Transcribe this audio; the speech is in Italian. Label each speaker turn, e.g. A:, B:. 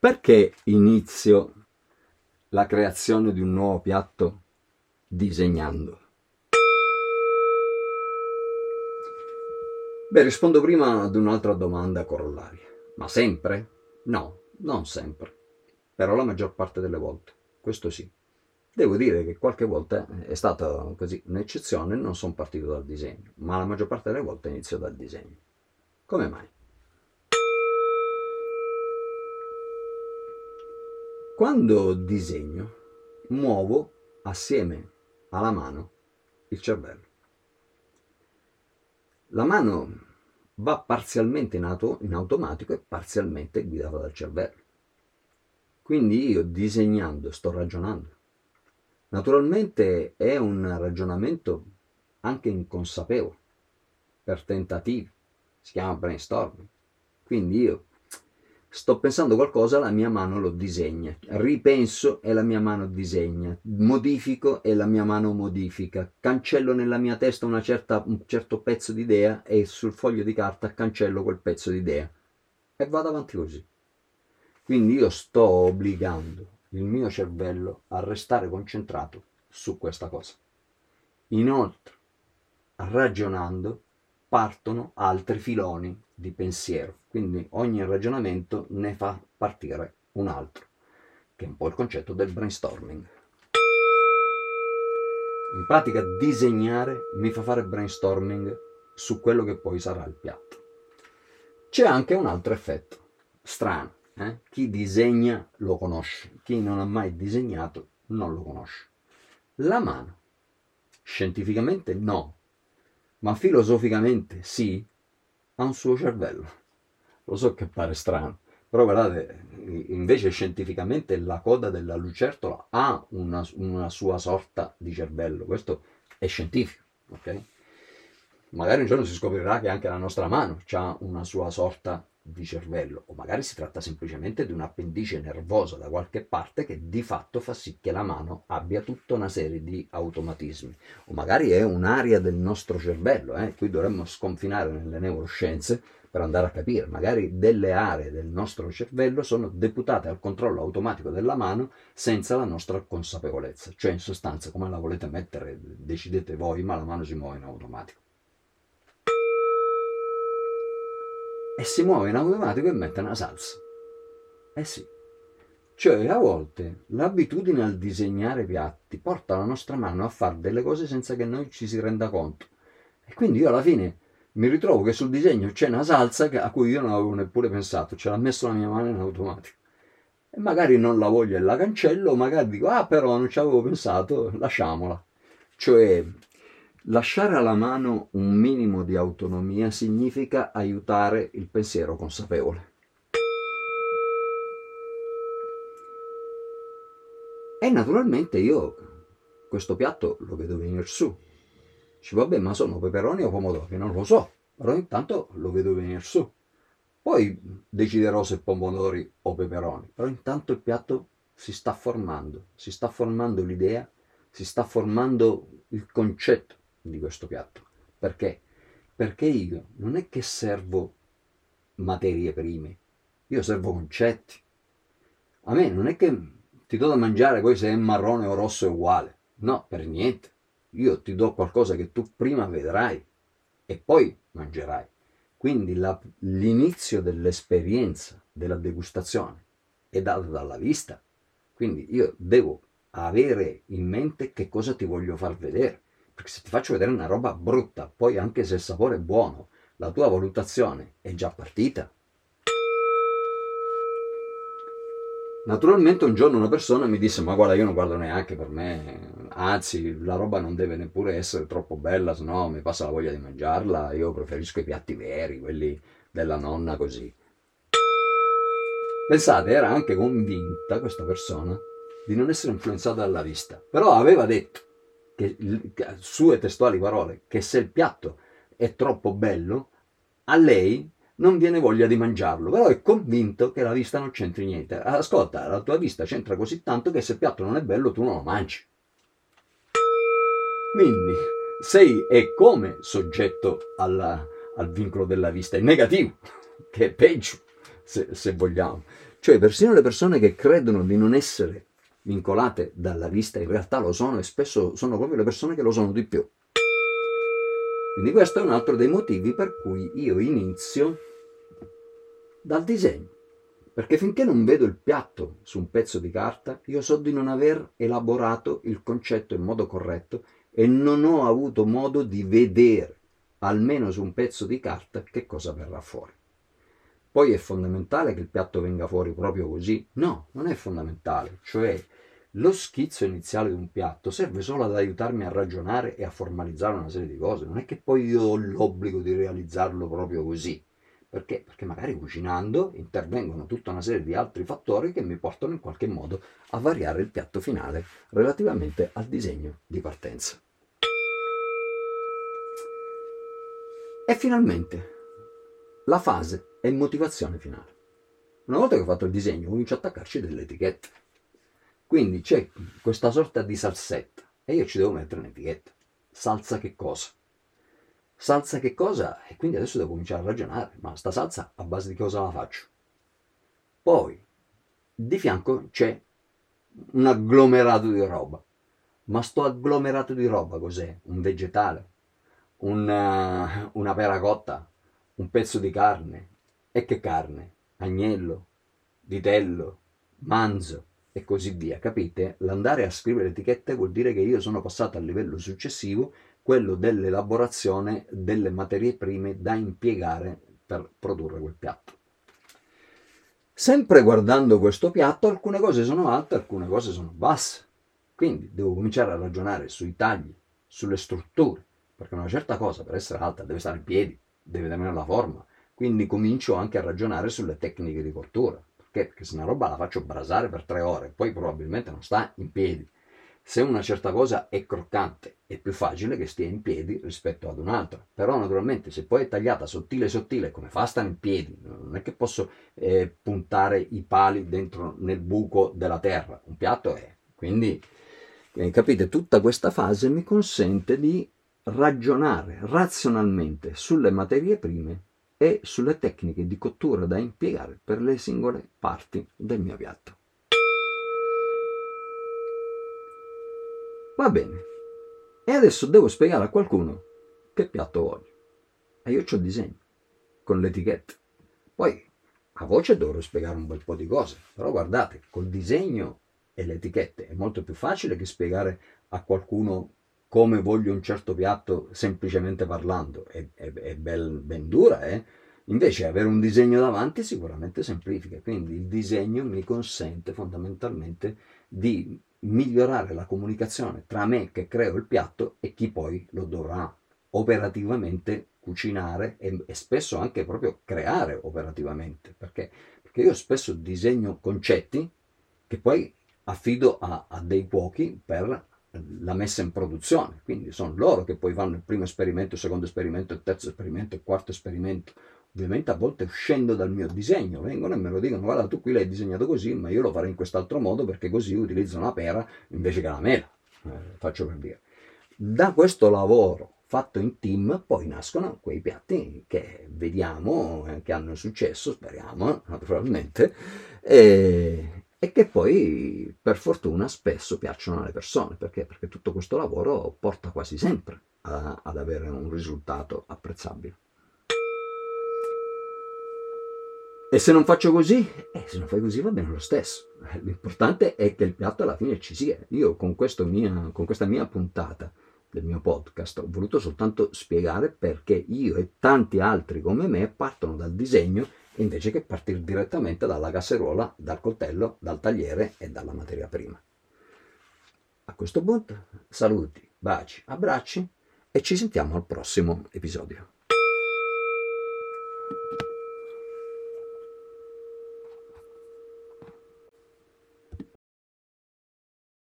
A: Perché inizio la creazione di un nuovo piatto disegnando? Beh, rispondo prima ad un'altra domanda corollaria. Ma sempre? No, non sempre. Però la maggior parte delle volte. Questo sì. Devo dire che qualche volta è stata così un'eccezione, non sono partito dal disegno, ma la maggior parte delle volte inizio dal disegno. Come mai? Quando disegno, muovo assieme alla mano il cervello. La mano va parzialmente in, auto, in automatico e parzialmente guidata dal cervello. Quindi io disegnando sto ragionando. Naturalmente è un ragionamento anche inconsapevole, per tentativi, si chiama brainstorming. Quindi io sto pensando qualcosa, la mia mano lo disegna, ripenso e la mia mano disegna, modifico e la mia mano modifica, cancello nella mia testa certa, un certo pezzo di idea e sul foglio di carta cancello quel pezzo di idea e vado avanti così. Quindi io sto obbligando il mio cervello a restare concentrato su questa cosa. Inoltre, ragionando, partono altri filoni di pensiero. Quindi ogni ragionamento ne fa partire un altro, che è un po' il concetto del brainstorming. In pratica disegnare mi fa fare brainstorming su quello che poi sarà il piatto. C'è anche un altro effetto strano. Eh? Chi disegna lo conosce, chi non ha mai disegnato non lo conosce. La mano, scientificamente no, ma filosoficamente sì, ha un suo cervello. Lo so che pare strano, però guardate, invece scientificamente la coda della lucertola ha una, una sua sorta di cervello, questo è scientifico, ok? Magari un giorno si scoprirà che anche la nostra mano ha una sua sorta di cervello o magari si tratta semplicemente di un appendice nervoso da qualche parte che di fatto fa sì che la mano abbia tutta una serie di automatismi. O magari è un'area del nostro cervello eh? qui dovremmo sconfinare nelle neuroscienze per andare a capire. Magari delle aree del nostro cervello sono deputate al controllo automatico della mano senza la nostra consapevolezza. Cioè in sostanza come la volete mettere decidete voi ma la mano si muove in automatico e si muove in automatico e mette una salsa. Eh sì. Cioè, a volte l'abitudine al disegnare piatti porta la nostra mano a fare delle cose senza che noi ci si renda conto. E quindi io alla fine mi ritrovo che sul disegno c'è una salsa a cui io non avevo neppure pensato, ce l'ha messo la mia mano in automatico. E magari non la voglio e la cancello, magari dico, ah però non ci avevo pensato, lasciamola. Cioè, Lasciare alla mano un minimo di autonomia significa aiutare il pensiero consapevole. E naturalmente io questo piatto lo vedo venire su. Ci vabbè, ma sono peperoni o pomodori? Non lo so, però intanto lo vedo venire su. Poi deciderò se pomodori o peperoni, però intanto il piatto si sta formando, si sta formando l'idea, si sta formando il concetto di questo piatto. Perché? Perché io non è che servo materie prime, io servo concetti. A me non è che ti do da mangiare poi se è marrone o rosso è uguale. No, per niente. Io ti do qualcosa che tu prima vedrai e poi mangerai. Quindi la, l'inizio dell'esperienza della degustazione è dato dalla vista. Quindi io devo avere in mente che cosa ti voglio far vedere. Perché se ti faccio vedere una roba brutta, poi anche se il sapore è buono, la tua valutazione è già partita. Naturalmente un giorno una persona mi disse ma guarda io non guardo neanche per me, anzi la roba non deve neppure essere troppo bella, se no mi passa la voglia di mangiarla, io preferisco i piatti veri, quelli della nonna così. Pensate, era anche convinta questa persona di non essere influenzata dalla vista, però aveva detto che, sue testuali parole, che se il piatto è troppo bello, a lei non viene voglia di mangiarlo, però è convinto che la vista non c'entri niente. Ascolta, la tua vista c'entra così tanto che se il piatto non è bello tu non lo mangi. Quindi sei e come soggetto alla, al vincolo della vista, è negativo, che è peggio se, se vogliamo. Cioè, persino le persone che credono di non essere vincolate dalla vista, in realtà lo sono e spesso sono proprio le persone che lo sono di più. Quindi questo è un altro dei motivi per cui io inizio dal disegno. Perché finché non vedo il piatto su un pezzo di carta, io so di non aver elaborato il concetto in modo corretto e non ho avuto modo di vedere, almeno su un pezzo di carta, che cosa verrà fuori. Poi è fondamentale che il piatto venga fuori proprio così? No, non è fondamentale. Cioè, lo schizzo iniziale di un piatto serve solo ad aiutarmi a ragionare e a formalizzare una serie di cose. Non è che poi io ho l'obbligo di realizzarlo proprio così. Perché? Perché magari cucinando intervengono tutta una serie di altri fattori che mi portano in qualche modo a variare il piatto finale relativamente al disegno di partenza. E finalmente la fase e motivazione finale. Una volta che ho fatto il disegno comincio a attaccarci delle etichette. Quindi c'è questa sorta di salsetta e io ci devo mettere un'etichetta. Salsa che cosa? salsa che cosa? E quindi adesso devo cominciare a ragionare, ma sta salsa a base di cosa la faccio? Poi, di fianco c'è un agglomerato di roba. Ma sto agglomerato di roba cos'è? Un vegetale? Una, eh, una pera cotta? Un pezzo di carne? E che carne? Agnello? Vitello? Manzo? E così via, capite? L'andare a scrivere etichette vuol dire che io sono passato al livello successivo quello dell'elaborazione delle materie prime da impiegare per produrre quel piatto. Sempre guardando questo piatto, alcune cose sono alte, alcune cose sono basse. Quindi devo cominciare a ragionare sui tagli, sulle strutture, perché una certa cosa per essere alta deve stare in piedi, deve tenere la forma. Quindi comincio anche a ragionare sulle tecniche di cottura. Perché? Perché se una roba la faccio brasare per tre ore, poi probabilmente non sta in piedi. Se una certa cosa è croccante è più facile che stia in piedi rispetto ad un'altra, però naturalmente se poi è tagliata sottile sottile come fa a stare in piedi, non è che posso eh, puntare i pali dentro nel buco della terra, un piatto è. Quindi eh, capite, tutta questa fase mi consente di ragionare razionalmente sulle materie prime e sulle tecniche di cottura da impiegare per le singole parti del mio piatto. Va bene. E adesso devo spiegare a qualcuno che piatto voglio. E io ho il disegno, con l'etichetta. Poi a voce dovrò spiegare un bel po' di cose, però guardate, col disegno e le etichette è molto più facile che spiegare a qualcuno come voglio un certo piatto semplicemente parlando. È, è, è ben, ben dura, eh? Invece avere un disegno davanti sicuramente semplifica, quindi il disegno mi consente fondamentalmente di migliorare la comunicazione tra me che creo il piatto e chi poi lo dovrà operativamente cucinare e, e spesso anche proprio creare operativamente perché, perché, io spesso disegno concetti che poi affido a, a dei cuochi per la messa in produzione quindi sono loro che poi fanno il primo esperimento, il secondo esperimento, il terzo esperimento, il quarto esperimento ovviamente a volte uscendo dal mio disegno, vengono e me lo dicono, guarda tu qui l'hai disegnato così, ma io lo farei in quest'altro modo perché così utilizzo una pera invece che la mela, eh, faccio per dire. Da questo lavoro fatto in team poi nascono quei piatti che vediamo, eh, che hanno successo, speriamo naturalmente, e, e, che poi per fortuna spesso piacciono alle persone, perché? Perché tutto questo lavoro porta quasi sempre a, ad avere un risultato apprezzabile. E se non faccio così? Eh, se non fai così va bene lo stesso. L'importante è che il piatto alla fine ci sia. Io con, mia, con questa mia puntata del mio podcast ho voluto soltanto spiegare perché io e tanti altri come me partono dal disegno invece che partire direttamente dalla casseruola, dal coltello, dal tagliere e dalla materia prima. A questo punto saluti, baci, abbracci e ci sentiamo al prossimo episodio.